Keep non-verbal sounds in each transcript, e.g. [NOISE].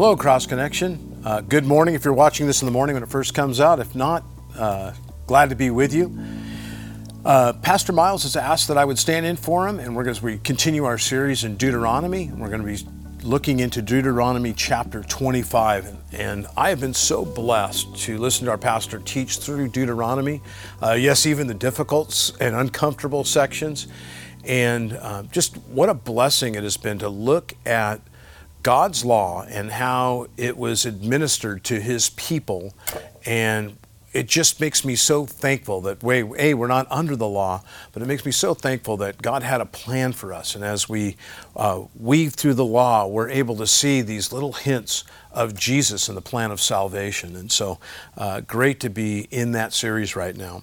Hello, Cross Connection. Uh, good morning if you're watching this in the morning when it first comes out. If not, uh, glad to be with you. Uh, Pastor Miles has asked that I would stand in for him, and we're going to continue our series in Deuteronomy. We're going to be looking into Deuteronomy chapter 25. And, and I have been so blessed to listen to our pastor teach through Deuteronomy. Uh, yes, even the difficult and uncomfortable sections. And uh, just what a blessing it has been to look at God's law and how it was administered to his people. And it just makes me so thankful that, way, A, we're not under the law, but it makes me so thankful that God had a plan for us. And as we uh, weave through the law, we're able to see these little hints of Jesus and the plan of salvation. And so, uh, great to be in that series right now.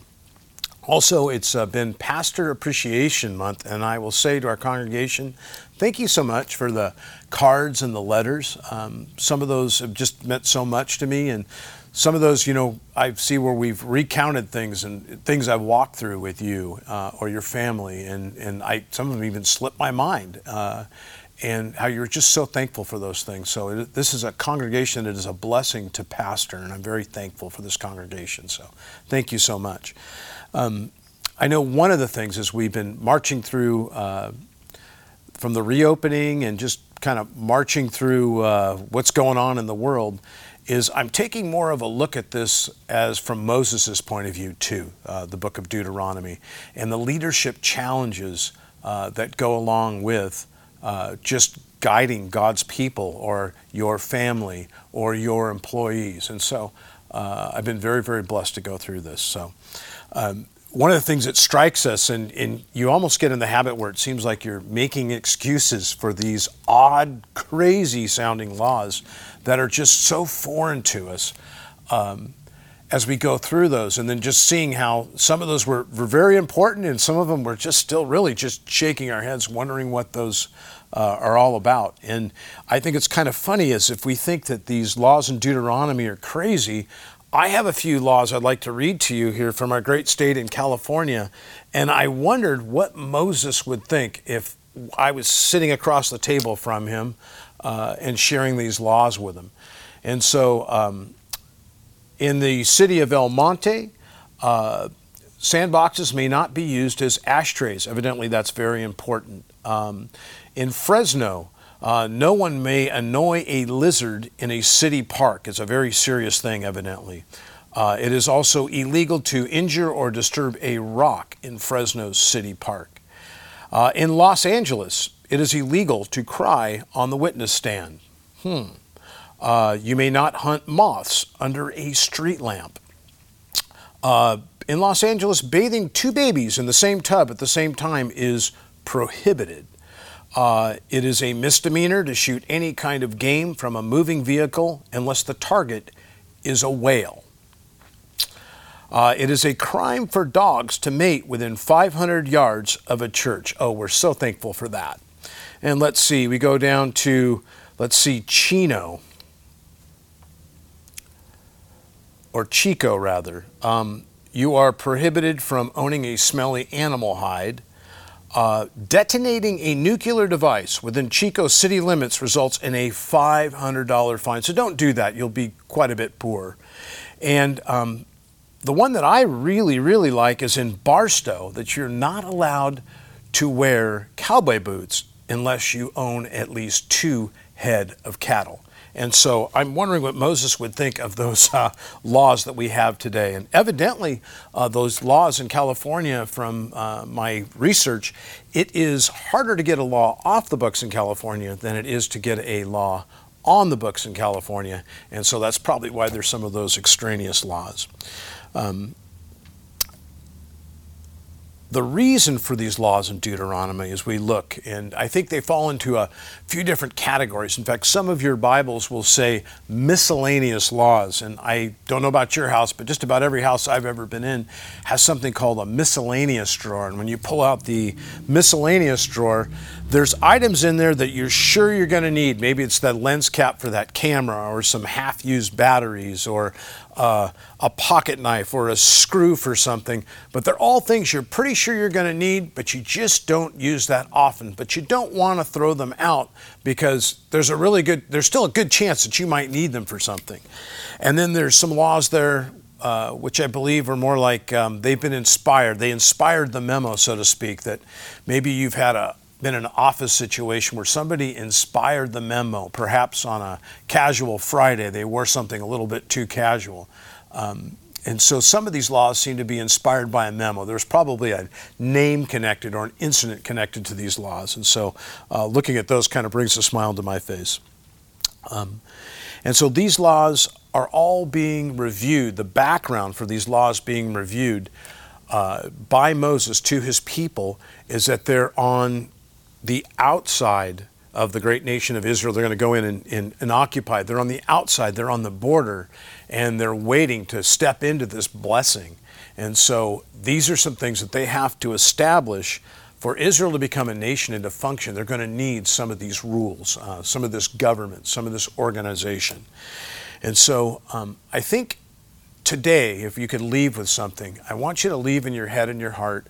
Also, it's uh, been Pastor Appreciation Month, and I will say to our congregation, thank you so much for the cards and the letters. Um, some of those have just meant so much to me, and some of those, you know, I see where we've recounted things and things I've walked through with you uh, or your family, and and I some of them even slipped my mind. Uh, and how you're just so thankful for those things. So it, this is a congregation that is a blessing to pastor, and I'm very thankful for this congregation. So thank you so much. Um, I know one of the things is we've been marching through uh, from the reopening and just kind of marching through uh, what's going on in the world is I'm taking more of a look at this as from Moses' point of view too, uh, the book of Deuteronomy, and the leadership challenges uh, that go along with uh, just guiding God's people or your family or your employees. And so uh, I've been very, very blessed to go through this. So um, one of the things that strikes us, and, and you almost get in the habit where it seems like you're making excuses for these odd, crazy sounding laws that are just so foreign to us um, as we go through those. And then just seeing how some of those were, were very important and some of them were just still really just shaking our heads, wondering what those uh, are all about. And I think it's kind of funny as if we think that these laws in Deuteronomy are crazy. I have a few laws I'd like to read to you here from our great state in California, and I wondered what Moses would think if I was sitting across the table from him uh, and sharing these laws with him. And so, um, in the city of El Monte, uh, sandboxes may not be used as ashtrays. Evidently, that's very important. Um, in Fresno, uh, no one may annoy a lizard in a city park. It's a very serious thing, evidently. Uh, it is also illegal to injure or disturb a rock in Fresno's city park. Uh, in Los Angeles, it is illegal to cry on the witness stand. Hmm. Uh, you may not hunt moths under a street lamp. Uh, in Los Angeles, bathing two babies in the same tub at the same time is prohibited. Uh, it is a misdemeanor to shoot any kind of game from a moving vehicle unless the target is a whale. Uh, it is a crime for dogs to mate within 500 yards of a church. Oh, we're so thankful for that. And let's see, we go down to, let's see, Chino, or Chico rather. Um, you are prohibited from owning a smelly animal hide. Uh, detonating a nuclear device within Chico city limits results in a $500 fine. So don't do that. You'll be quite a bit poor. And um, the one that I really, really like is in Barstow that you're not allowed to wear cowboy boots unless you own at least two head of cattle. And so I'm wondering what Moses would think of those uh, laws that we have today. And evidently, uh, those laws in California, from uh, my research, it is harder to get a law off the books in California than it is to get a law on the books in California. And so that's probably why there's some of those extraneous laws. Um, the reason for these laws in Deuteronomy as we look, and I think they fall into a few different categories. In fact, some of your Bibles will say miscellaneous laws, and I don't know about your house, but just about every house I've ever been in has something called a miscellaneous drawer. And when you pull out the miscellaneous drawer, there's items in there that you're sure you're going to need. Maybe it's that lens cap for that camera, or some half used batteries, or uh, a pocket knife or a screw for something, but they're all things you're pretty sure you're going to need, but you just don't use that often. But you don't want to throw them out because there's a really good, there's still a good chance that you might need them for something. And then there's some laws there uh, which I believe are more like um, they've been inspired. They inspired the memo, so to speak, that maybe you've had a been an office situation where somebody inspired the memo, perhaps on a casual Friday, they wore something a little bit too casual. Um, and so some of these laws seem to be inspired by a memo. There's probably a name connected or an incident connected to these laws. And so uh, looking at those kind of brings a smile to my face. Um, and so these laws are all being reviewed, the background for these laws being reviewed uh, by Moses to his people is that they're on the outside of the great nation of Israel. They're going to go in and, and, and, occupy. They're on the outside, they're on the border, and they're waiting to step into this blessing. And so these are some things that they have to establish for Israel to become a nation and to function, they're going to need some of these rules, uh, some of this government, some of this organization. And so um, I think today, if you could leave with something, I want you to leave in your head and your heart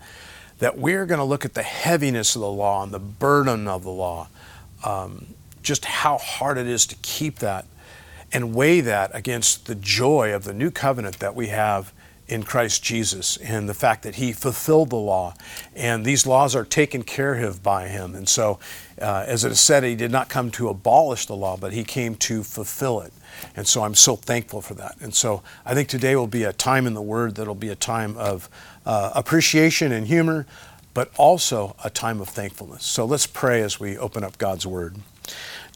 that we're going to look at the heaviness of the law and the burden of the law, um, just how hard it is to keep that and weigh that against the joy of the new covenant that we have in Christ Jesus and the fact that he fulfilled the law and these laws are taken care of by him. And so, uh, as it is said, he did not come to abolish the law, but he came to fulfill it. And so I'm so thankful for that. And so I think today will be a time in the Word that'll be a time of uh, appreciation and humor, but also a time of thankfulness. So let's pray as we open up God's Word.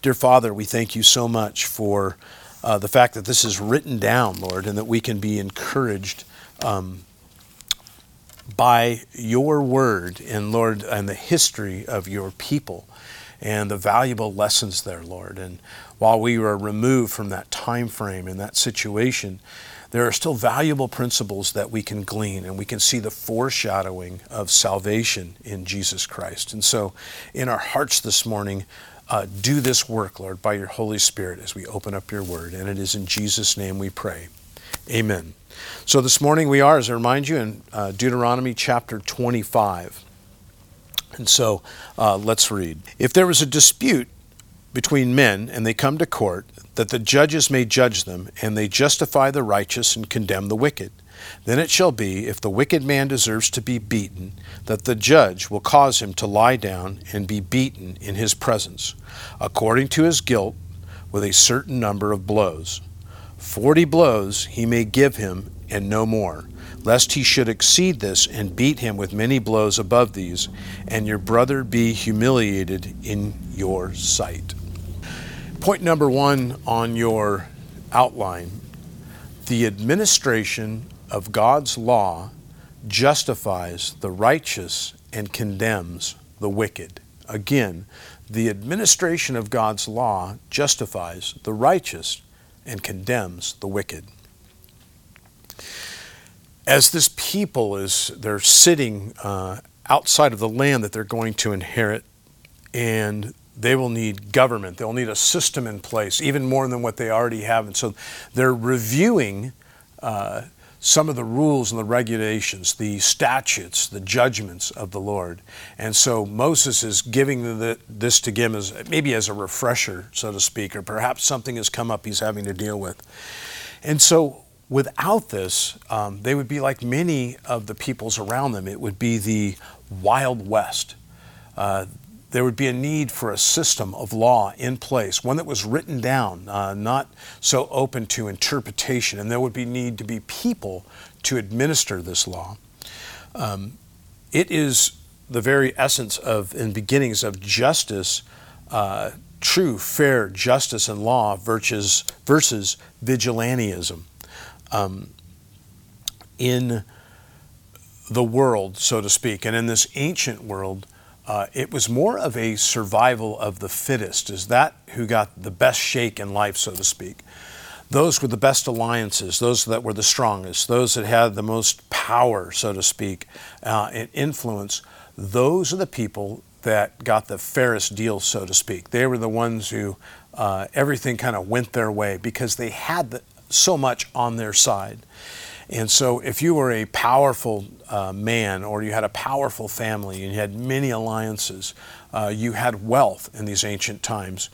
Dear Father, we thank you so much for uh, the fact that this is written down, Lord, and that we can be encouraged um, by your word and Lord and the history of your people and the valuable lessons there, Lord. And while we are removed from that time frame and that situation, there are still valuable principles that we can glean and we can see the foreshadowing of salvation in Jesus Christ. And so, in our hearts this morning, uh, do this work, Lord, by your Holy Spirit as we open up your word. And it is in Jesus' name we pray. Amen. So this morning we are, as I remind you, in uh, Deuteronomy chapter 25. And so uh, let's read. If there was a dispute between men and they come to court, that the judges may judge them, and they justify the righteous and condemn the wicked. Then it shall be, if the wicked man deserves to be beaten, that the judge will cause him to lie down and be beaten in his presence, according to his guilt, with a certain number of blows. Forty blows he may give him, and no more, lest he should exceed this and beat him with many blows above these, and your brother be humiliated in your sight. Point number one on your outline the administration of God's law justifies the righteous and condemns the wicked. Again, the administration of God's law justifies the righteous and condemns the wicked. As this people is they're sitting uh, outside of the land that they're going to inherit, and they will need government. They'll need a system in place, even more than what they already have. And so they're reviewing uh, some of the rules and the regulations, the statutes, the judgments of the Lord. And so Moses is giving the, this to him as maybe as a refresher, so to speak, or perhaps something has come up he's having to deal with. And so without this, um, they would be like many of the peoples around them. It would be the Wild West. Uh, there would be a need for a system of law in place, one that was written down, uh, not so open to interpretation, and there would be need to be people to administer this law. Um, it is the very essence of and beginnings of justice, uh, true, fair justice and law versus versus vigilantism. Um, in the world, so to speak, and in this ancient world, uh, it was more of a survival of the fittest. Is that who got the best shake in life, so to speak? Those were the best alliances, those that were the strongest, those that had the most power, so to speak, uh, and influence. Those are the people that got the fairest deal, so to speak. They were the ones who uh, everything kind of went their way because they had the, so much on their side. And so, if you were a powerful uh, man or you had a powerful family and you had many alliances, uh, you had wealth in these ancient times,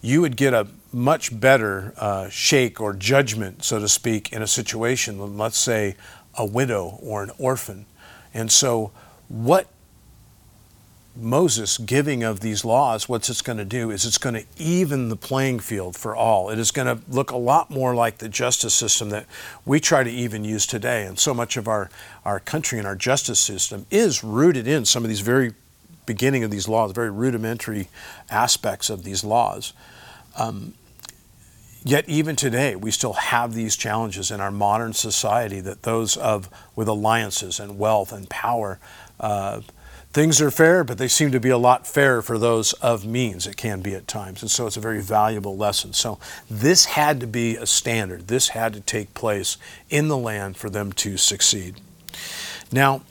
you would get a much better uh, shake or judgment, so to speak, in a situation than, let's say, a widow or an orphan. And so, what Moses giving of these laws, what's it's going to do is it's going to even the playing field for all. It is going to look a lot more like the justice system that we try to even use today. And so much of our, our country and our justice system is rooted in some of these very beginning of these laws, very rudimentary aspects of these laws. Um, yet even today, we still have these challenges in our modern society that those of with alliances and wealth and power. Uh, Things are fair, but they seem to be a lot fairer for those of means. It can be at times. And so it's a very valuable lesson. So this had to be a standard. This had to take place in the land for them to succeed. Now,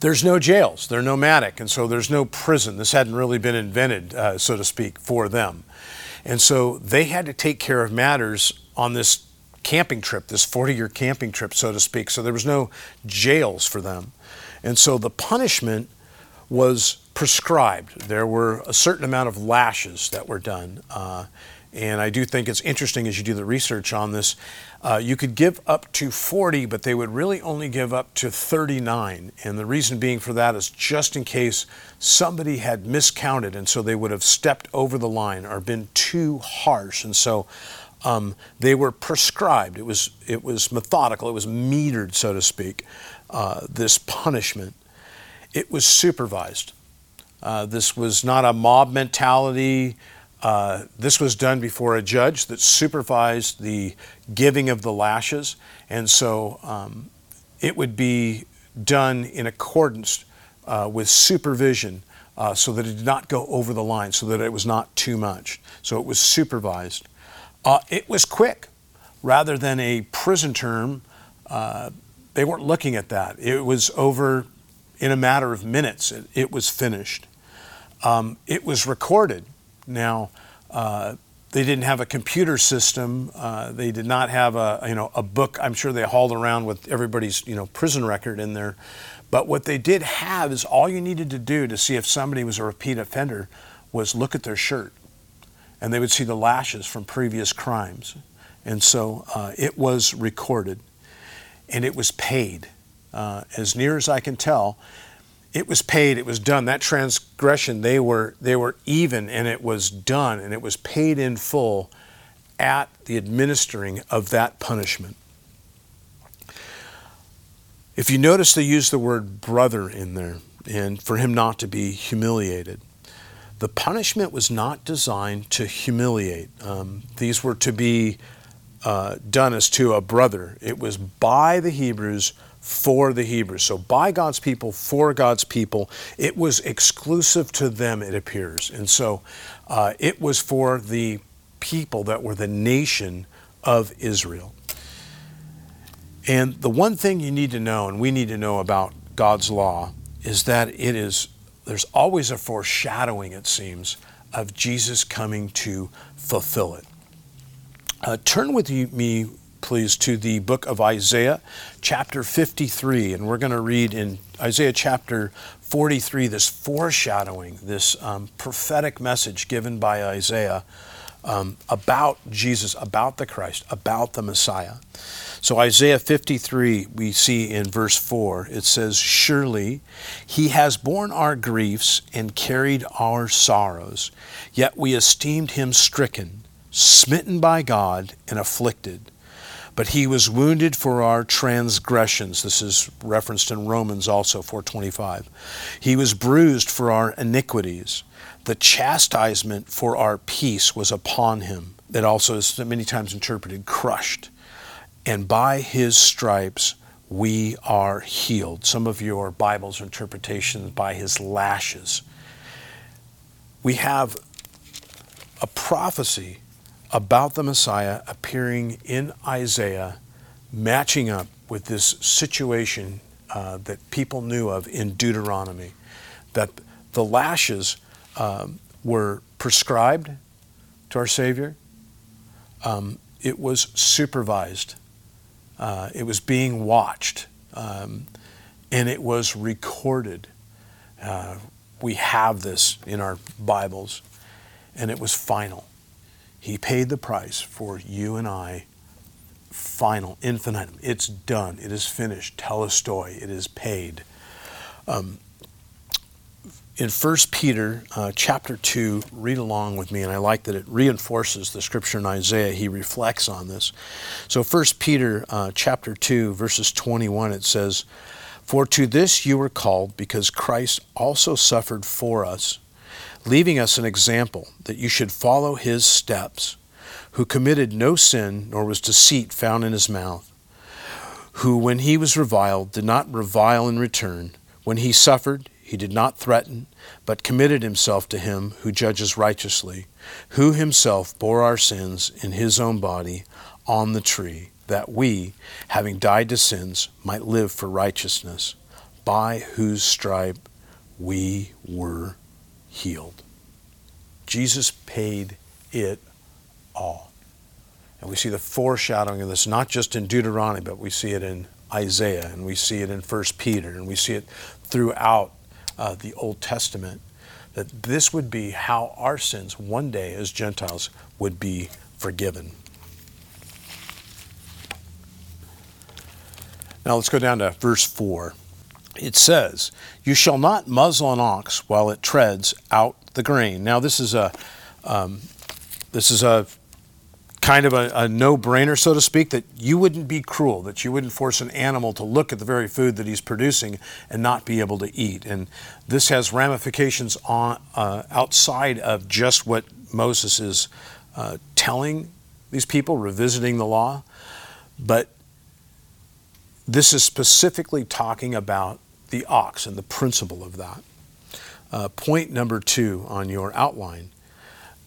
there's no jails. They're nomadic, and so there's no prison. This hadn't really been invented, uh, so to speak, for them. And so they had to take care of matters on this camping trip, this 40 year camping trip, so to speak. So there was no jails for them. And so the punishment was prescribed. There were a certain amount of lashes that were done. Uh, and I do think it's interesting as you do the research on this. Uh, you could give up to 40, but they would really only give up to 39. And the reason being for that is just in case somebody had miscounted and so they would have stepped over the line or been too harsh. And so um, they were prescribed. It was, it was methodical, it was metered, so to speak uh, this punishment, it was supervised. Uh, this was not a mob mentality. Uh, this was done before a judge that supervised the giving of the lashes. And so um, it would be done in accordance uh, with supervision uh, so that it did not go over the line, so that it was not too much. So it was supervised. Uh, it was quick rather than a prison term they weren't looking at that. It was over in a matter of minutes. It, it was finished. Um, it was recorded. Now, uh, they didn't have a computer system. Uh, they did not have a you know a book. I'm sure they hauled around with everybody's you know prison record in there. But what they did have is all you needed to do to see if somebody was a repeat offender was look at their shirt, and they would see the lashes from previous crimes, and so uh, it was recorded and it was paid. Uh, as near as I can tell, it was paid, it was done. That transgression, they were, they were even and it was done and it was paid in full at the administering of that punishment. If you notice, they use the word brother in there, and for him not to be humiliated. The punishment was not designed to humiliate. Um, these were to be uh, done as to a brother. It was by the Hebrews for the Hebrews. So by God's people, for God's people. It was exclusive to them, it appears. And so uh, it was for the people that were the nation of Israel. And the one thing you need to know, and we need to know about God's law, is that it is, there's always a foreshadowing, it seems, of Jesus coming to fulfill it. Uh, turn with me, please, to the book of Isaiah, chapter 53, and we're going to read in Isaiah chapter 43 this foreshadowing, this um, prophetic message given by Isaiah um, about Jesus, about the Christ, about the Messiah. So, Isaiah 53, we see in verse 4, it says, Surely he has borne our griefs and carried our sorrows, yet we esteemed him stricken smitten by God and afflicted. But he was wounded for our transgressions. This is referenced in Romans also 425. He was bruised for our iniquities. The chastisement for our peace was upon him. That also is many times interpreted crushed. And by his stripes we are healed. Some of your Bible's interpretations by his lashes. We have a prophecy about the Messiah appearing in Isaiah, matching up with this situation uh, that people knew of in Deuteronomy, that the lashes um, were prescribed to our Savior, um, it was supervised, uh, it was being watched, um, and it was recorded. Uh, we have this in our Bibles, and it was final. He paid the price for you and I. Final, infinitum. It's done. It is finished. Telestoi. It is paid. Um, in 1 Peter uh, chapter 2, read along with me, and I like that it reinforces the scripture in Isaiah. He reflects on this. So 1 Peter uh, chapter 2, verses 21, it says, For to this you were called, because Christ also suffered for us, leaving us an example that you should follow his steps, who committed no sin, nor was deceit found in his mouth, who, when he was reviled, did not revile in return. When he suffered, he did not threaten, but committed himself to him who judges righteously, who himself bore our sins in his own body on the tree, that we, having died to sins, might live for righteousness, by whose stripe we were healed. Jesus paid it all. And we see the foreshadowing of this not just in Deuteronomy, but we see it in Isaiah, and we see it in 1 Peter, and we see it throughout uh, the Old Testament, that this would be how our sins one day as Gentiles would be forgiven. Now let's go down to verse 4. It says, You shall not muzzle an ox while it treads out the grain. Now this is a um, this is a kind of a, a no brainer, so to speak, that you wouldn't be cruel, that you wouldn't force an animal to look at the very food that he's producing and not be able to eat. And this has ramifications on, uh, outside of just what Moses is uh, telling these people, revisiting the law. But this is specifically talking about the ox and the principle of that. Uh, point number two on your outline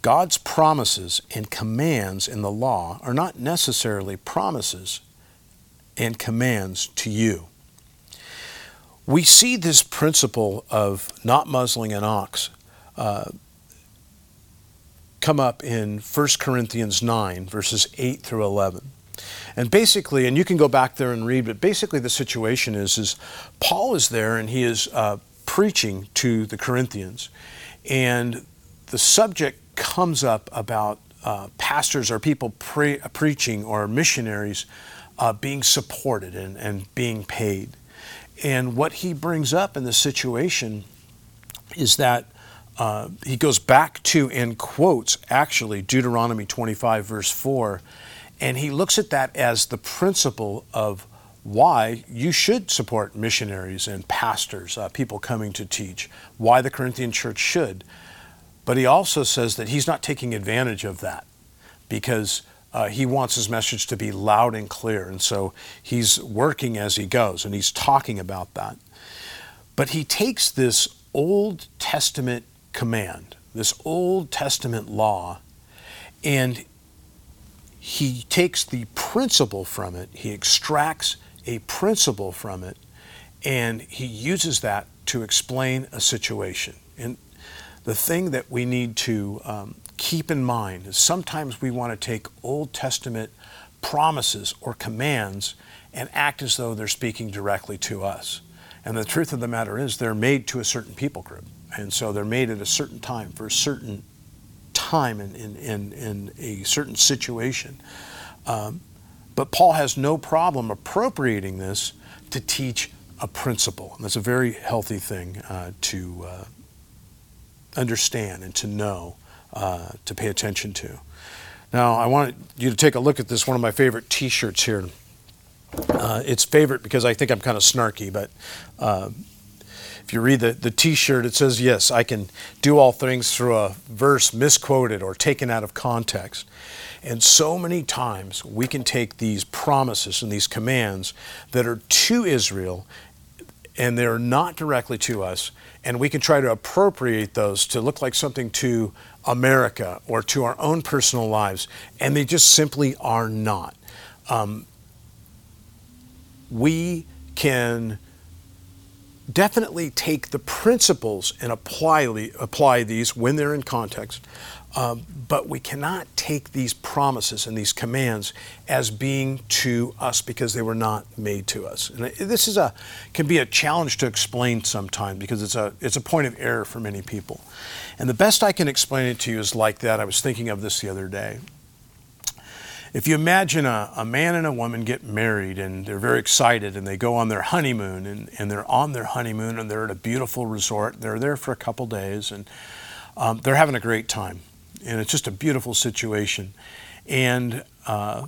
God's promises and commands in the law are not necessarily promises and commands to you. We see this principle of not muzzling an ox uh, come up in 1 Corinthians 9, verses 8 through 11. And basically, and you can go back there and read, but basically the situation is, is Paul is there and he is uh, preaching to the Corinthians. And the subject comes up about uh, pastors or people pre- preaching or missionaries uh, being supported and, and being paid. And what he brings up in the situation is that uh, he goes back to and quotes actually Deuteronomy 25, verse 4, and he looks at that as the principle of why you should support missionaries and pastors, uh, people coming to teach, why the Corinthian church should. But he also says that he's not taking advantage of that because uh, he wants his message to be loud and clear. And so he's working as he goes and he's talking about that. But he takes this Old Testament command, this Old Testament law, and he takes the principle from it, he extracts a principle from it, and he uses that to explain a situation. And the thing that we need to um, keep in mind is sometimes we want to take Old Testament promises or commands and act as though they're speaking directly to us. And the truth of the matter is, they're made to a certain people group. And so they're made at a certain time for a certain time in, in, in, a certain situation. Um, but Paul has no problem appropriating this to teach a principle. And that's a very healthy thing uh, to, uh, understand and to know, uh, to pay attention to. Now, I want you to take a look at this, one of my favorite t shirts here. Uh, it's favorite because I think I'm kind of snarky, but uh, if you read the, the t shirt, it says, Yes, I can do all things through a verse misquoted or taken out of context. And so many times we can take these promises and these commands that are to Israel and they're not directly to us, and we can try to appropriate those to look like something to America or to our own personal lives, and they just simply are not. Um, we can definitely take the principles and apply, apply these when they're in context. Um, but we cannot take these promises and these commands as being to us because they were not made to us. And this is a can be a challenge to explain sometimes because it's a it's a point of error for many people. And the best I can explain it to you is like that. I was thinking of this the other day. If you imagine a, a man and a woman get married and they're very excited and they go on their honeymoon and, and they're on their honeymoon and they're at a beautiful resort, they're there for a couple days and um, they're having a great time and it's just a beautiful situation. And uh,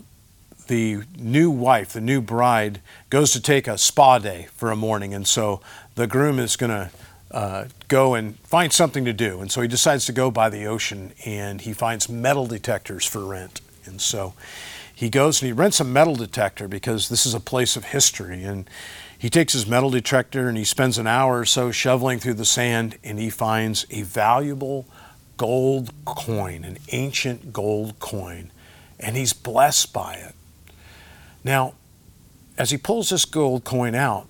the new wife, the new bride, goes to take a spa day for a morning, and so the groom is going to uh, go and find something to do. And so he decides to go by the ocean, and he finds metal detectors for rent. And so he goes and he rents a metal detector because this is a place of history. And he takes his metal detector and he spends an hour or so shoveling through the sand, and he finds a valuable gold coin, an ancient gold coin, and he's blessed by it. Now, as he pulls this gold coin out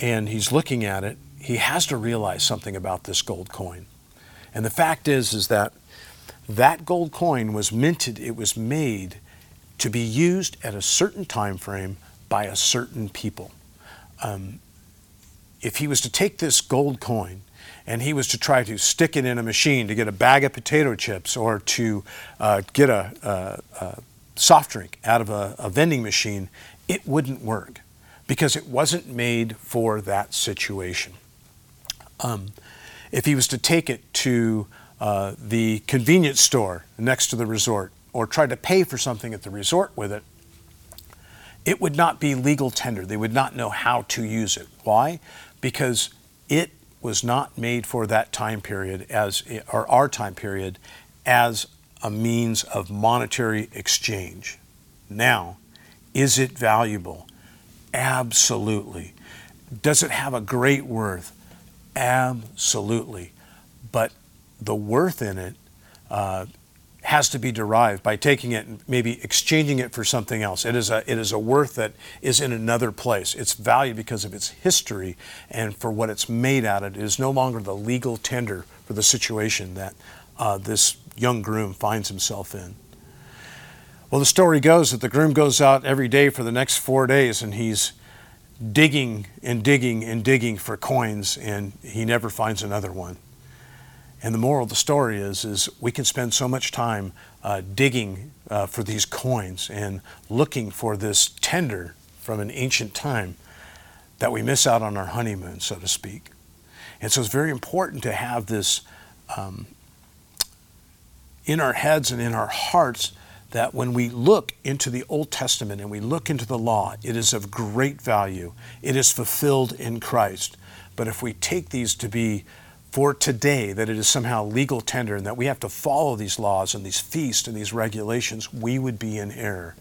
and he's looking at it, he has to realize something about this gold coin. And the fact is is that that gold coin was minted, it was made to be used at a certain time frame by a certain people. Um, if he was to take this gold coin and he was to try to stick it in a machine to get a bag of potato chips or to uh, get a, a, a, soft drink out of a, a vending machine, it wouldn't work because it wasn't made for that situation. Um, if he was to take it to uh, the convenience store next to the resort or try to pay for something at the resort with it, it would not be legal tender. They would not know how to use it. Why? Because it was not made for that time period as or our time period as a means of monetary exchange. Now, is it valuable? Absolutely. Does it have a great worth? Absolutely. But the worth in it uh, has to be derived by taking it and maybe exchanging it for something else. It is a it is a worth that is in another place. It's valued because of its history and for what it's made out of. It is no longer the legal tender for the situation that uh, this young groom finds himself in. Well, the story goes that the groom goes out every day for the next four days and he's digging and digging and digging for coins and he never finds another one. And the moral of the story is, is we can spend so much time uh, digging uh, for these coins and looking for this tender from an ancient time that we miss out on our honeymoon, so to speak. And so it's very important to have this um, in our heads and in our hearts that when we look into the Old Testament and we look into the law, it is of great value. It is fulfilled in Christ. But if we take these to be for today that it is somehow legal tender and that we have to follow these laws and these feasts and these regulations, we would be in error.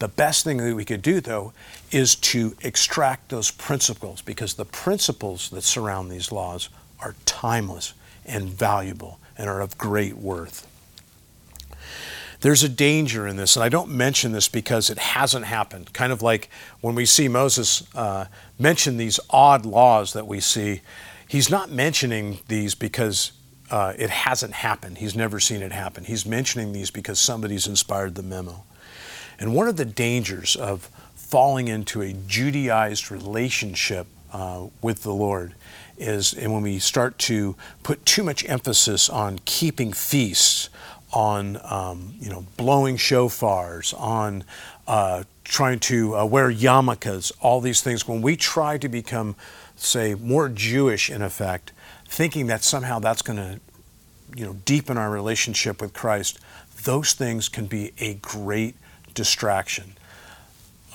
The best thing that we could do, though, is to extract those principles because the principles that surround these laws are timeless and valuable and are of great worth. There's a danger in this, and I don't mention this because it hasn't happened. Kind of like when we see Moses uh, mention these odd laws that we see, He's not mentioning these because uh, it hasn't happened. He's never seen it happen. He's mentioning these because somebody's inspired the memo. And one of the dangers of falling into a Judaized relationship uh, with the Lord is and when we start to put too much emphasis on keeping feasts, on um, you know blowing shofars, on uh, trying to uh, wear yarmulkes, all these things. When we try to become say, more Jewish in effect, thinking that somehow that's going to, you know, deepen our relationship with Christ, those things can be a great distraction.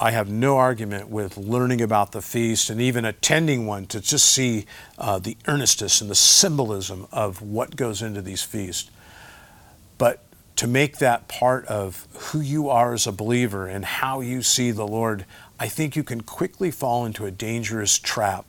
I have no argument with learning about the feast and even attending one to just see uh, the earnestness and the symbolism of what goes into these feasts. But to make that part of who you are as a believer and how you see the Lord, I think you can quickly fall into a dangerous trap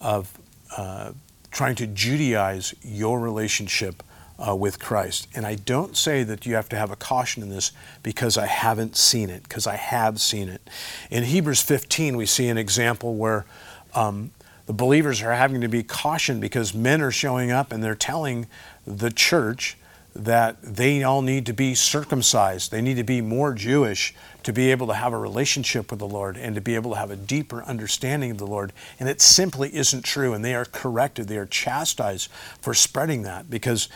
of uh, trying to Judaize your relationship uh, with Christ. And I don't say that you have to have a caution in this because I haven't seen it, because I have seen it. In Hebrews 15, we see an example where um, the believers are having to be cautioned because men are showing up and they're telling the church that they all need to be circumcised. They need to be more Jewish to be able to have a relationship with the Lord and to be able to have a deeper understanding of the Lord. And it simply isn't true. And they are corrected, they are chastised for spreading that because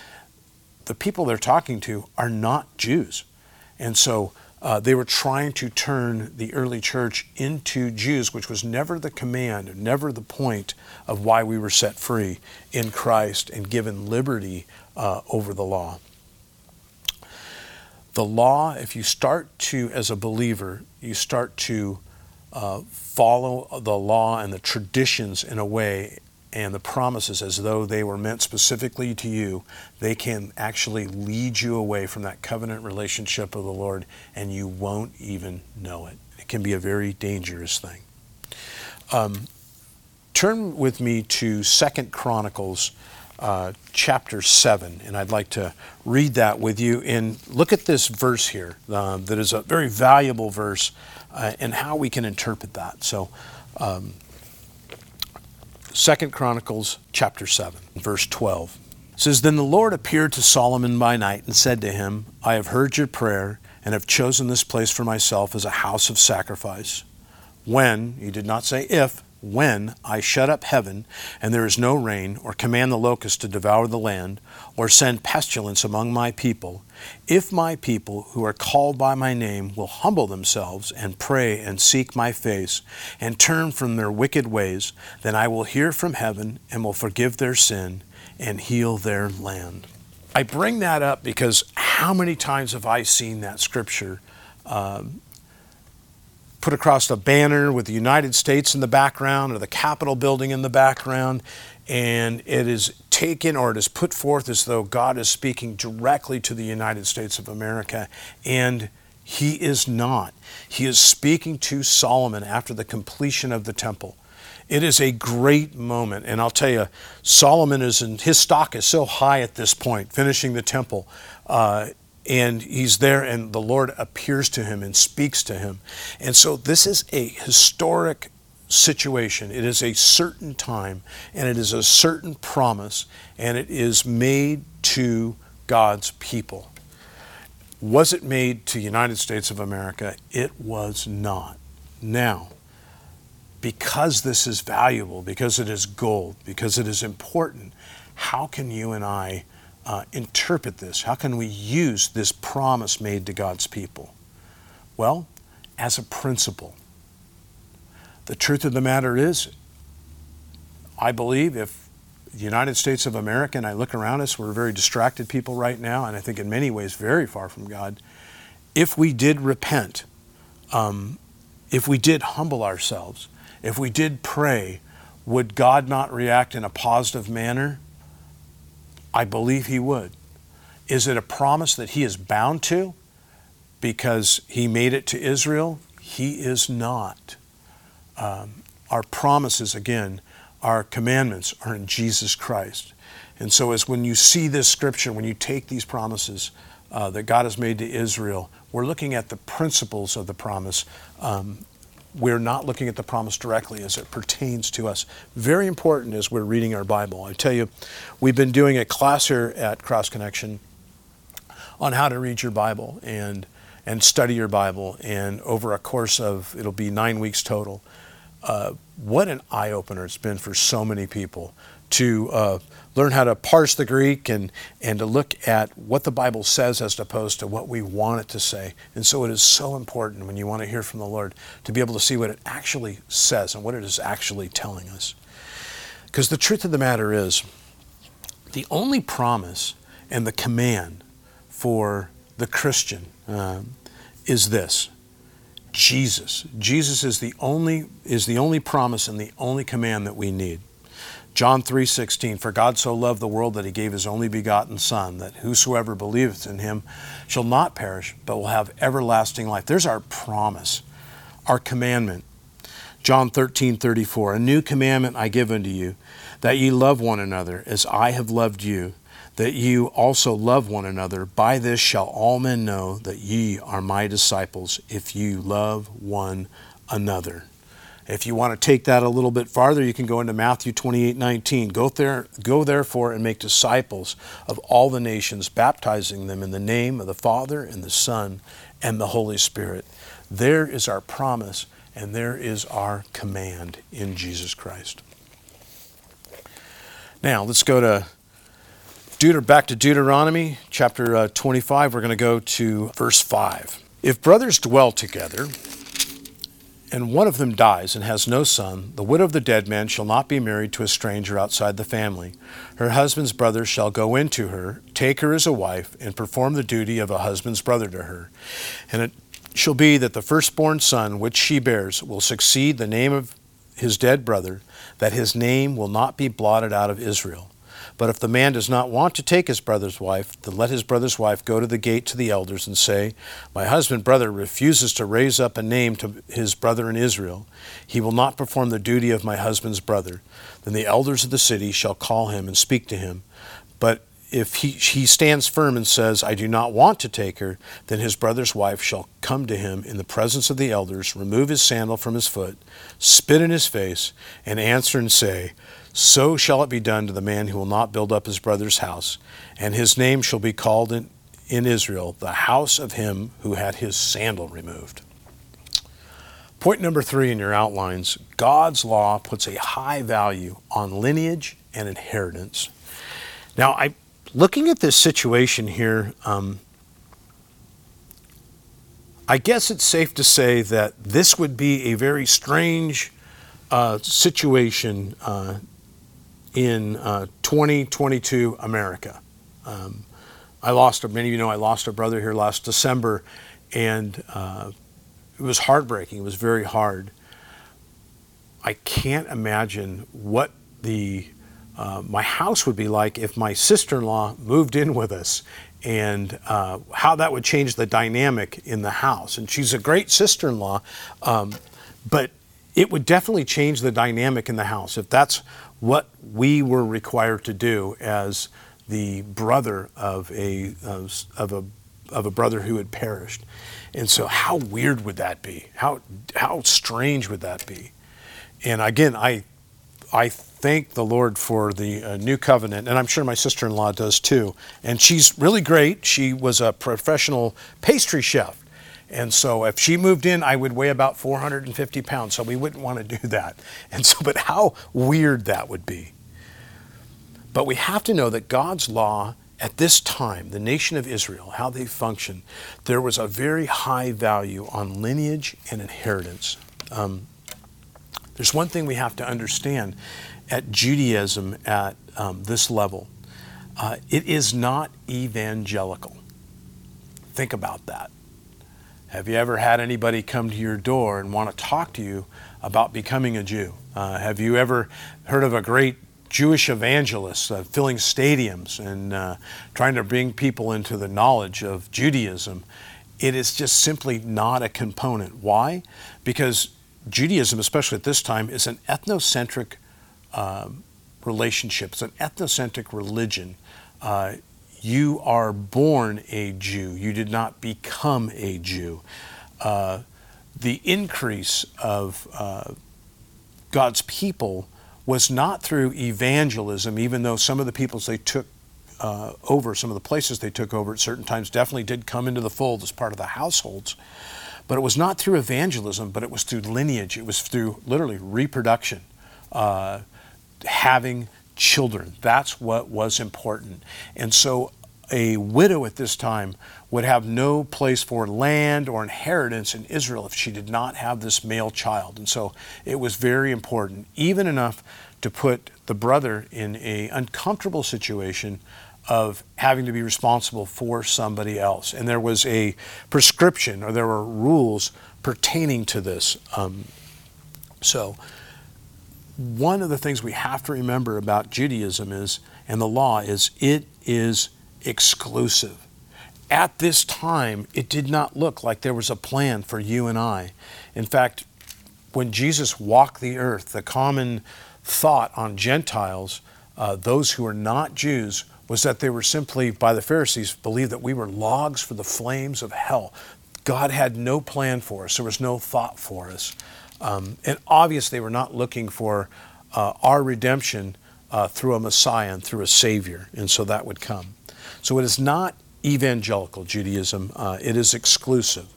the people they're talking to are not Jews. And so uh, they were trying to turn the early church into Jews, which was never the command, never the point of why we were set free in Christ and given liberty uh, over the law. The law, if you start to, as a believer, you start to uh, follow the law and the traditions in a way and the promises as though they were meant specifically to you, they can actually lead you away from that covenant relationship of the Lord and you won't even know it. It can be a very dangerous thing. Um, turn with me to Second Chronicles uh, chapter 7, and I'd like to read that with you. And look at this verse here uh, that is a very valuable verse uh, and how we can interpret that. So, um, Second Chronicles chapter 7, verse 12 says, Then the Lord appeared to Solomon by night and said to him, I have heard your prayer and have chosen this place for myself as a house of sacrifice. When, he did not say if, when I shut up heaven and there is no rain, or command the locusts to devour the land, or send pestilence among my people, if my people who are called by my name will humble themselves and pray and seek my face and turn from their wicked ways, then I will hear from heaven and will forgive their sin and heal their land. I bring that up because how many times have I seen that scripture? Um, put across a banner with the United States in the background or the Capitol building in the background, and it is taken or it is put forth as though God is speaking directly to the United States of America, and he is not. He is speaking to Solomon after the completion of the temple. It is a great moment, and I'll tell you, Solomon is in his stock is so high at this point, finishing the temple. Uh, and he's there and the lord appears to him and speaks to him and so this is a historic situation it is a certain time and it is a certain promise and it is made to god's people was it made to united states of america it was not now because this is valuable because it is gold because it is important how can you and i uh, interpret this? How can we use this promise made to God's people? Well, as a principle. The truth of the matter is, I believe if the United States of America, and I look around us, we're very distracted people right now, and I think in many ways very far from God. If we did repent, um, if we did humble ourselves, if we did pray, would God not react in a positive manner? I believe he would. Is it a promise that he is bound to because he made it to Israel? He is not. Um, our promises, again, our commandments are in Jesus Christ. And so, as when you see this scripture, when you take these promises uh, that God has made to Israel, we're looking at the principles of the promise um, we're not looking at the promise directly as it pertains to us. Very important as we're reading our Bible. I tell you, we've been doing a class here at Cross Connection on how to read your Bible and and study your Bible. And over a course of it'll be nine weeks total. Uh, what an eye opener it's been for so many people to uh, learn how to parse the Greek and, and to look at what the Bible says as opposed to what we want it to say. And so it is so important when you want to hear from the Lord to be able to see what it actually says and what it is actually telling us. Because the truth of the matter is, the only promise and the command for the Christian um, is this Jesus. Jesus is the only is the only promise and the only command that we need. John 3:16 For God so loved the world that he gave his only begotten son that whosoever believeth in him shall not perish but will have everlasting life. There's our promise, our commandment. John 13:34 A new commandment I give unto you that ye love one another as I have loved you that you also love one another by this shall all men know that ye are my disciples if you love one another. If you want to take that a little bit farther, you can go into Matthew 28 19. Go, there, go therefore and make disciples of all the nations, baptizing them in the name of the Father and the Son and the Holy Spirit. There is our promise and there is our command in Jesus Christ. Now, let's go to Deut- back to Deuteronomy chapter uh, 25. We're going to go to verse 5. If brothers dwell together, and one of them dies and has no son, the widow of the dead man shall not be married to a stranger outside the family. Her husband's brother shall go in to her, take her as a wife, and perform the duty of a husband's brother to her. And it shall be that the firstborn son which she bears will succeed the name of his dead brother, that his name will not be blotted out of Israel. But if the man does not want to take his brother's wife, then let his brother's wife go to the gate to the elders and say, My husband brother refuses to raise up a name to his brother in Israel. He will not perform the duty of my husband's brother. Then the elders of the city shall call him and speak to him. But if he, he stands firm and says, I do not want to take her, then his brother's wife shall come to him in the presence of the elders, remove his sandal from his foot, spit in his face, and answer and say, so shall it be done to the man who will not build up his brother's house, and his name shall be called in, in Israel the house of him who had his sandal removed. Point number three in your outlines God's law puts a high value on lineage and inheritance. Now, I, looking at this situation here, um, I guess it's safe to say that this would be a very strange uh, situation uh, in uh, 2022 America. Um, I lost, many of you know, I lost a brother here last December, and uh, it was heartbreaking. It was very hard. I can't imagine what the uh, my house would be like if my sister-in-law moved in with us, and uh, how that would change the dynamic in the house. And she's a great sister-in-law, um, but it would definitely change the dynamic in the house if that's what we were required to do as the brother of a of, of a of a brother who had perished. And so how weird would that be? How how strange would that be? And again, I I thank the Lord for the uh, new covenant, and I'm sure my sister-in-law does too. And she's really great. She was a professional pastry chef, and so if she moved in, I would weigh about 450 pounds. So we wouldn't want to do that. [LAUGHS] And so, but how weird that would be. But we have to know that God's law at this time, the nation of Israel, how they function, there was a very high value on lineage and inheritance. Um, there's one thing we have to understand at Judaism at um, this level uh, it is not evangelical. Think about that. Have you ever had anybody come to your door and want to talk to you about becoming a Jew? Uh, have you ever heard of a great Jewish evangelist uh, filling stadiums and uh, trying to bring people into the knowledge of Judaism? It is just simply not a component. Why? Because Judaism, especially at this time, is an ethnocentric relationship. It's an ethnocentric religion. Uh, you are born a Jew. You did not become a Jew. Uh, the increase of uh, God's people was not through evangelism, even though some of the peoples they took uh, over, some of the places they took over at certain times definitely did come into the fold as part of the households. But it was not through evangelism, but it was through lineage. It was through literally reproduction, uh, having children. That's what was important. And so a widow at this time would have no place for land or inheritance in Israel if she did not have this male child. And so it was very important, even enough to put the brother in a uncomfortable situation of having to be responsible for somebody else. And there was a prescription or there were rules pertaining to this. Um, so one of the things we have to remember about Judaism is, and the law is, it is exclusive. At this time, it did not look like there was a plan for you and I. In fact, when Jesus walked the earth, the common thought on Gentiles, uh, those who are not Jews, was that they were simply, by the Pharisees, believed that we were logs for the flames of hell. God had no plan for us, there was no thought for us. Um, and obviously, we're not looking for uh, our redemption uh, through a Messiah and through a Savior, and so that would come. So it is not evangelical Judaism, uh, it is exclusive.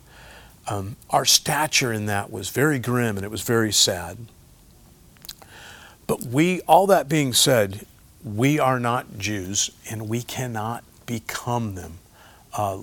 Um, our stature in that was very grim and it was very sad. But we, all that being said, we are not Jews and we cannot become them uh,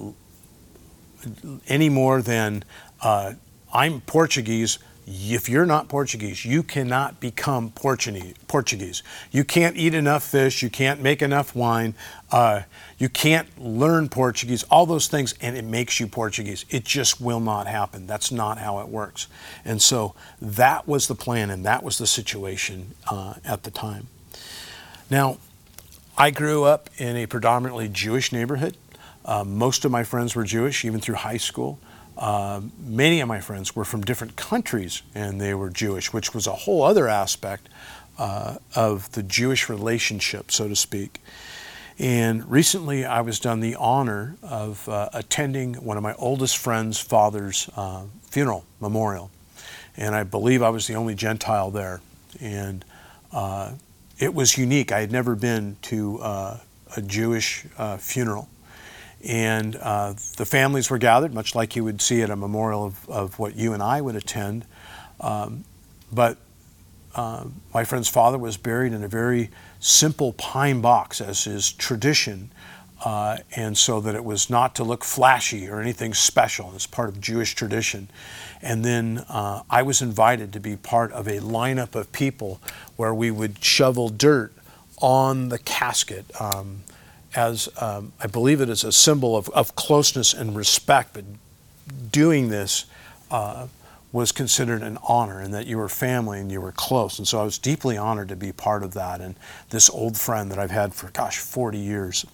any more than uh, I'm Portuguese. If you're not Portuguese, you cannot become Portuguese. You can't eat enough fish. You can't make enough wine. Uh, you can't learn Portuguese. All those things, and it makes you Portuguese. It just will not happen. That's not how it works. And so that was the plan, and that was the situation uh, at the time. Now, I grew up in a predominantly Jewish neighborhood. Uh, most of my friends were Jewish, even through high school. Uh, many of my friends were from different countries and they were Jewish, which was a whole other aspect uh, of the Jewish relationship, so to speak. And recently I was done the honor of uh, attending one of my oldest friend's father's uh, funeral memorial. And I believe I was the only Gentile there. And uh, it was unique. I had never been to uh, a Jewish funeral and uh, the families were gathered, much like you would see at a memorial of, of what you and I would attend. Um, but uh, my friend's father was buried in a very simple pine box, as is tradition, uh, and so that it was not to look flashy or anything special. It's part of Jewish tradition. And then uh, I was invited to be part of a lineup of people where we would shovel dirt on the casket. Um, as um, I believe it is a symbol of, of closeness and respect, but doing this uh, was considered an honor and that you were family and you were close. And so I was deeply honored to be part of that and this old friend that I've had for, gosh, 40 years.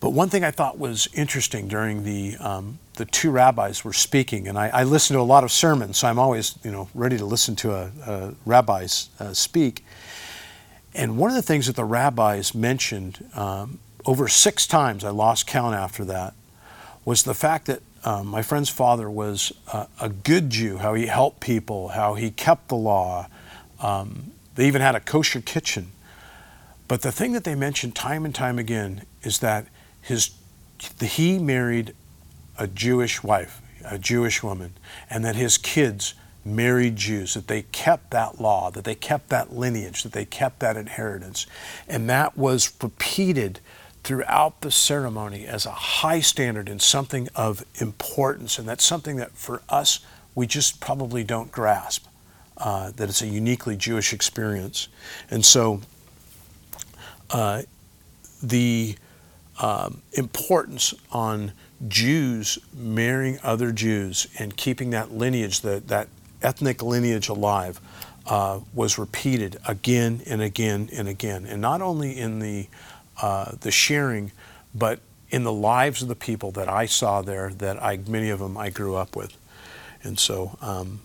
But one thing I thought was interesting during the, um, the two rabbis were speaking, and I, I listen to a lot of sermons, so I'm always you know, ready to listen to a, a rabbis uh, speak. And one of the things that the rabbis mentioned um, over six times, I lost count after that, was the fact that um, my friend's father was uh, a good Jew, how he helped people, how he kept the law. Um, they even had a kosher kitchen. But the thing that they mentioned time and time again is that his, he married a Jewish wife, a Jewish woman, and that his kids married Jews, that they kept that law, that they kept that lineage, that they kept that inheritance. And that was repeated throughout the ceremony as a high standard and something of importance. And that's something that for us, we just probably don't grasp, uh, that it's a uniquely Jewish experience. And so uh, the um, importance on Jews marrying other Jews and keeping that lineage, that, that ethnic lineage alive uh, was repeated again and again and again. And not only in the, uh, the sharing, but in the lives of the people that I saw there, that I, many of them I grew up with. And so um,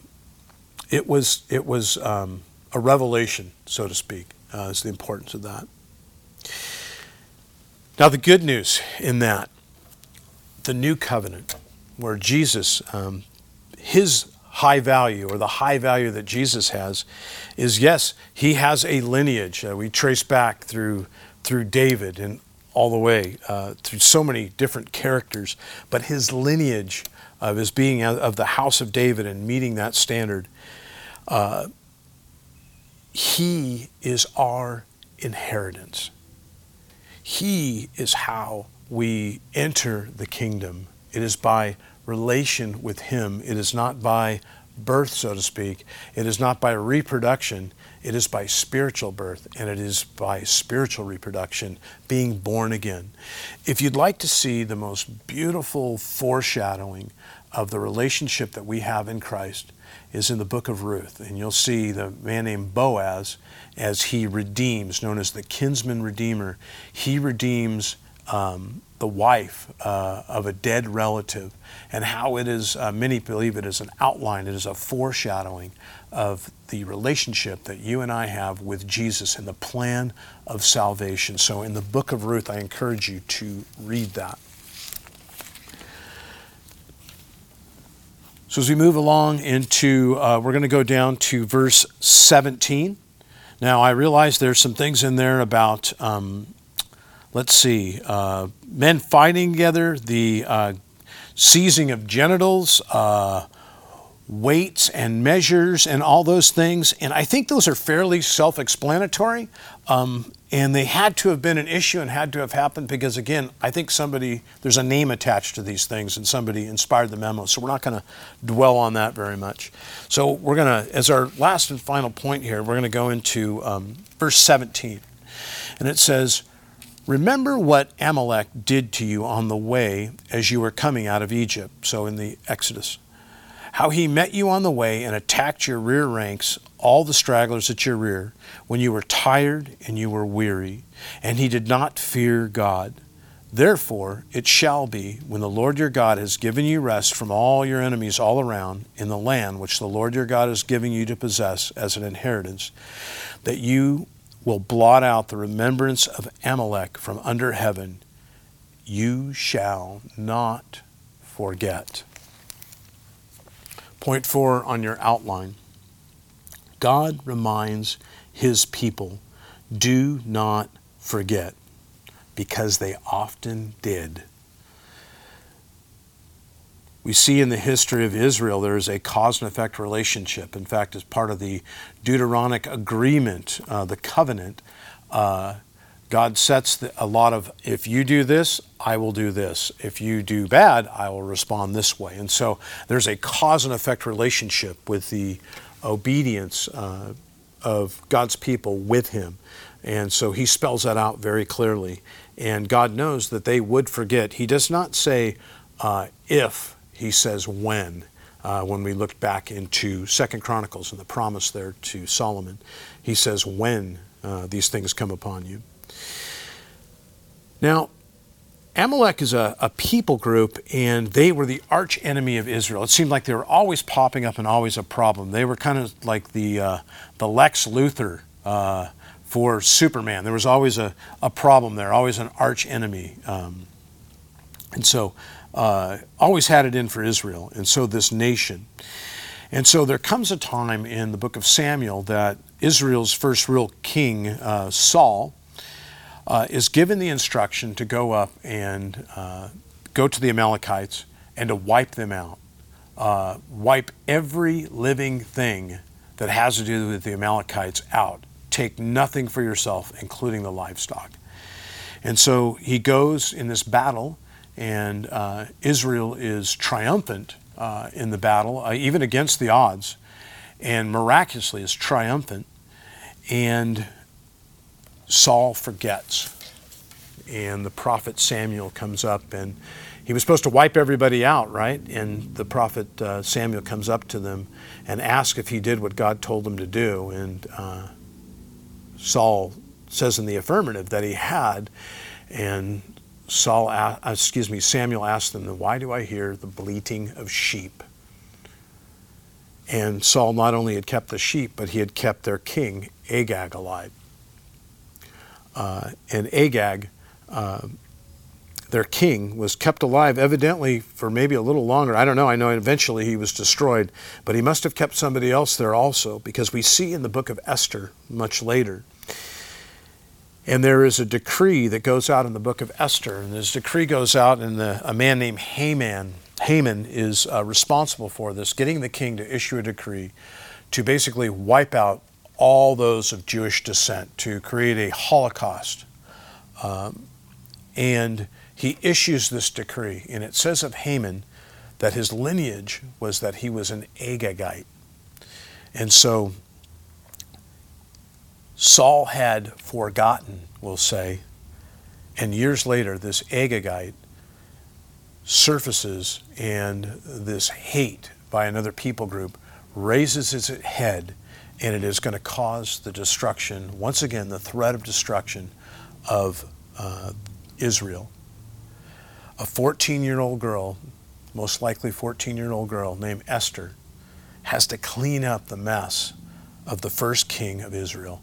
it was, it was um, a revelation, so to speak, uh, is the importance of that. Now, the good news in that, the new covenant, where Jesus, um, his high value or the high value that Jesus has is yes, he has a lineage. Uh, we trace back through through David and all the way uh, through so many different characters, but his lineage of his being of the house of David and meeting that standard, uh, he is our inheritance. He is how we enter the kingdom. It is by relation with Him. It is not by birth, so to speak. It is not by reproduction. It is by spiritual birth, and it is by spiritual reproduction, being born again. If you'd like to see the most beautiful foreshadowing of the relationship that we have in Christ, is in the book of Ruth. And you'll see the man named Boaz as he redeems, known as the kinsman redeemer. He redeems um, the wife uh, of a dead relative, and how it is, uh, many believe it is an outline, it is a foreshadowing of the relationship that you and I have with Jesus and the plan of salvation. So, in the book of Ruth, I encourage you to read that. So as we move along into, uh, we're going to go down to verse 17. Now, I realize there's some things in there about, um, let's see, uh, men fighting together, the uh, seizing of genitals, uh, weights and measures, and all those things. And I think those are fairly self explanatory. Um, and they had to have been an issue and had to have happened because, again, I think somebody, there's a name attached to these things and somebody inspired the memo. So we're not going to dwell on that very much. So we're going to, as our last and final point here, we're going to go into um, verse 17. And it says, Remember what Amalek did to you on the way as you were coming out of Egypt. So in the Exodus how he met you on the way and attacked your rear ranks, all the stragglers at your rear, when you were tired and you were weary, and he did not fear God. Therefore, it shall be, when the Lord your God has given you rest from all your enemies all around in the land which the Lord your God is giving you to possess as an inheritance, that you will blot out the remembrance of Amalek from under heaven. You shall not forget. Point four on your outline God reminds his people do not forget, because they often did. We see in the history of Israel there is a cause and effect relationship. In fact, as part of the Deuteronomic agreement, uh, the covenant, uh, God sets the, a lot of, if you do this, I will do this. If you do bad, I will respond this way. And so there's a cause and effect relationship with the obedience uh, of God's people with Him. And so He spells that out very clearly. And God knows that they would forget. He does not say uh, if, He says when. Uh, when we look back into Second Chronicles and the promise there to Solomon, he says, When uh, these things come upon you. Now, Amalek is a, a, people group, and they were the arch enemy of Israel. It seemed like they were always popping up and always a problem. They were kind of like the, uh, the Lex Luthor uh, for Superman. There was always a, a problem there, always an arch enemy. Um, and so, uh, always had it in for Israel, and so this nation. And so there comes a time in the book of Samuel that Israel's first real king, uh, Saul, uh, is given the instruction to go up and uh, go to the Amalekites and to wipe them out. Uh, wipe every living thing that has to do with the Amalekites out. Take nothing for yourself, including the livestock. And so he goes in this battle, and uh, Israel is triumphant uh, in the battle, uh, even against the odds, and miraculously is triumphant. And Saul forgets. And the prophet Samuel comes up and he was supposed to wipe everybody out, right? And the prophet uh, Samuel comes up to them and asks if he did what God told him to do. And uh, Saul says in the affirmative that he had. And Saul, uh, excuse me, Samuel asked them, "Why do I hear the bleating of sheep?" And Saul not only had kept the sheep, but he had kept their king Agag alive uh, and Agag, uh, their king, was kept alive evidently for maybe a little longer. I don't know. I know eventually he was destroyed, but he must have kept somebody else there also because we see in the book of Esther much later. And there is a decree that goes out in the book of Esther, and this decree goes out, and the, a man named Haman, Haman is uh, responsible for this, getting the king to issue a decree to basically wipe out all those of Jewish descent to create a Holocaust. Um, and he issues this decree, and it says of Haman that his lineage was that he was an Agagite. And so Saul had forgotten, we'll say, and years later, this Agagite surfaces, and this hate by another people group raises its head and it is going to cause the destruction, once again, the threat of destruction of uh, Israel. A 14 year old girl, most likely 14 year old girl named Esther, has to clean up the mess of the first king of Israel.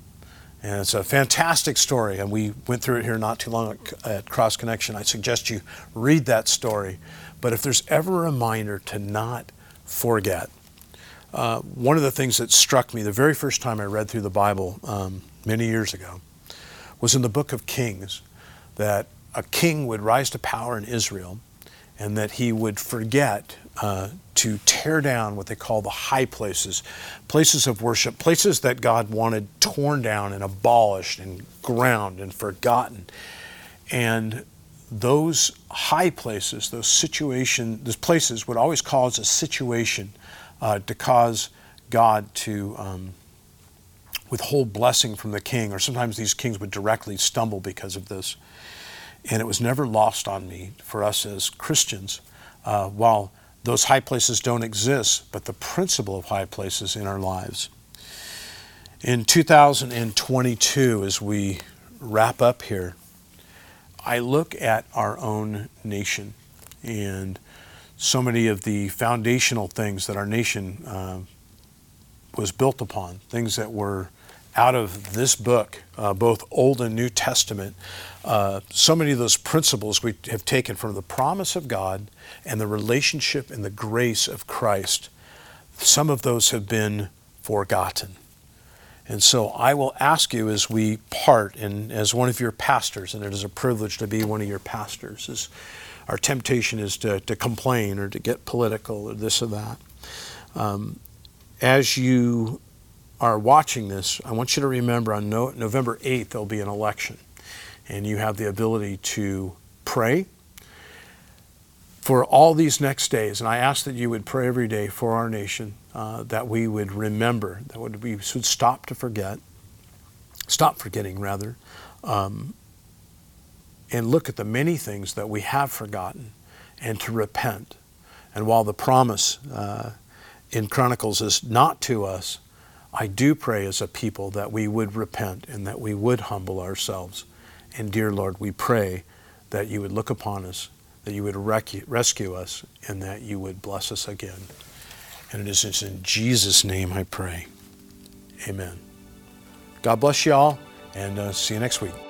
And it's a fantastic story, and we went through it here not too long at Cross Connection. I suggest you read that story. But if there's ever a reminder to not forget. Uh, one of the things that struck me the very first time I read through the Bible um, many years ago was in the book of Kings that a king would rise to power in Israel and that he would forget uh, to tear down what they call the high places, places of worship, places that God wanted torn down and abolished and ground and forgotten. And those high places, those situation, those places would always cause a situation uh, to cause God to um, withhold blessing from the king, or sometimes these kings would directly stumble because of this. And it was never lost on me for us as Christians, uh, while those high places don't exist, but the principle of high places in our lives. In 2022, as we wrap up here, I look at our own nation and so many of the foundational things that our nation uh, was built upon, things that were out of this book, uh, both Old and New Testament, uh, so many of those principles we have taken from the promise of God and the relationship and the grace of Christ, some of those have been forgotten. And so I will ask you as we part, and as one of your pastors, and it is a privilege to be one of your pastors, is our temptation is to, to complain or to get political or this or that. Um, as you are watching this, I want you to remember on no, November 8th, there'll be an election. And you have the ability to pray for all these next days. And I ask that you would pray every day for our nation, uh, that we would remember, that we should stop to forget, stop forgetting rather, um, and look at the many things that we have forgotten and to repent. And while the promise uh, in Chronicles is not to us, I do pray as a people that we would repent and that we would humble ourselves. And dear Lord, we pray that you would look upon us, that you would rescue us, and that you would bless us again. And it is in Jesus' name I pray. Amen. God bless you all, and uh, see you next week.